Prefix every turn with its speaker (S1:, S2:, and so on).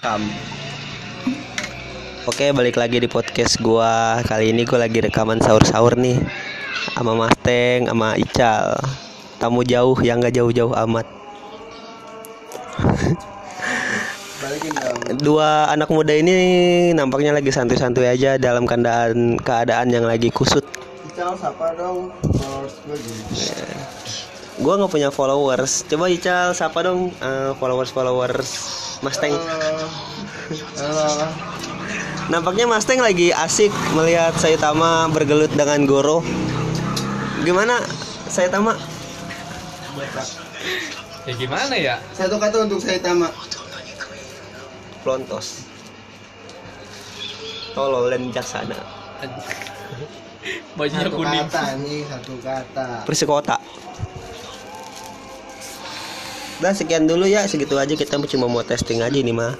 S1: Rekam. Oke, balik lagi di podcast gua. Kali ini gua lagi rekaman sahur-sahur nih sama Mas Teng, sama Ical. Tamu jauh yang gak jauh-jauh amat. Dua anak muda ini nampaknya lagi santuy-santuy aja dalam keadaan keadaan yang lagi kusut.
S2: Ical sapa dong followers gue
S1: Gua nggak punya followers. Coba Ical siapa dong eh, followers-followers Mas Teng.
S2: halo halo
S1: Nampaknya Mas Teng lagi asik melihat Saitama bergelut dengan Goro. Gimana Saitama?
S3: Ya gimana ya?
S2: satu kata untuk saya tama
S1: Plontos. Tolol dan bijaksana.
S3: Bajunya
S2: satu
S3: kuning.
S2: kata nih satu kata
S1: Persikota. Udah sekian dulu ya, segitu aja kita cuma mau testing aja nih mah.